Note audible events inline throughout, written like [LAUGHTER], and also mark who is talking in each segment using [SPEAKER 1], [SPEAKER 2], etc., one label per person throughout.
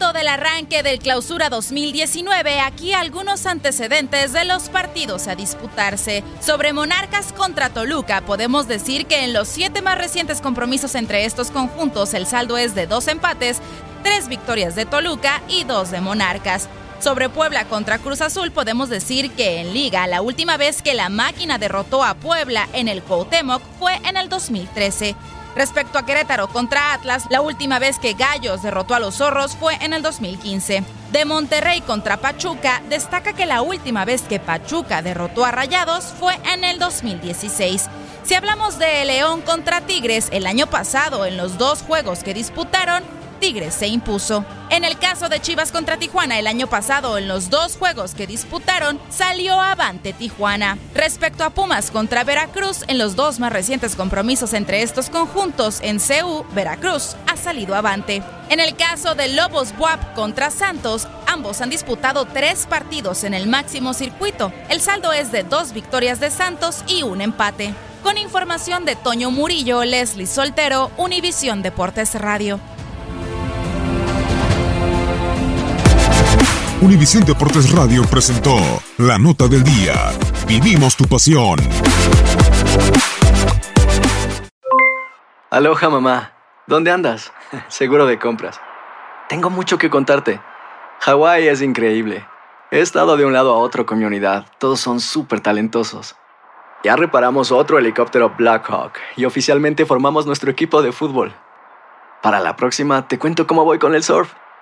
[SPEAKER 1] Del arranque del Clausura 2019, aquí algunos antecedentes de los partidos a disputarse. Sobre Monarcas contra Toluca, podemos decir que en los siete más recientes compromisos entre estos conjuntos, el saldo es de dos empates, tres victorias de Toluca y dos de Monarcas. Sobre Puebla contra Cruz Azul podemos decir que en liga la última vez que la máquina derrotó a Puebla en el Cuauhtémoc fue en el 2013. Respecto a Querétaro contra Atlas, la última vez que Gallos derrotó a los Zorros fue en el 2015. De Monterrey contra Pachuca, destaca que la última vez que Pachuca derrotó a Rayados fue en el 2016. Si hablamos de León contra Tigres, el año pasado en los dos juegos que disputaron, Tigres se impuso. En el caso de Chivas contra Tijuana el año pasado, en los dos juegos que disputaron, salió avante Tijuana. Respecto a Pumas contra Veracruz, en los dos más recientes compromisos entre estos conjuntos en CU, Veracruz ha salido avante. En el caso de Lobos Buap contra Santos, ambos han disputado tres partidos en el máximo circuito. El saldo es de dos victorias de Santos y un empate. Con información de Toño Murillo, Leslie Soltero, Univisión Deportes Radio.
[SPEAKER 2] Univisión Deportes Radio presentó La Nota del Día. Vivimos tu pasión.
[SPEAKER 3] Aloha mamá. ¿Dónde andas? [LAUGHS] Seguro de compras. Tengo mucho que contarte. Hawái es increíble. He estado de un lado a otro con mi unidad. Todos son súper talentosos. Ya reparamos otro helicóptero Blackhawk y oficialmente formamos nuestro equipo de fútbol. Para la próxima te cuento cómo voy con el surf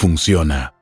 [SPEAKER 4] funciona.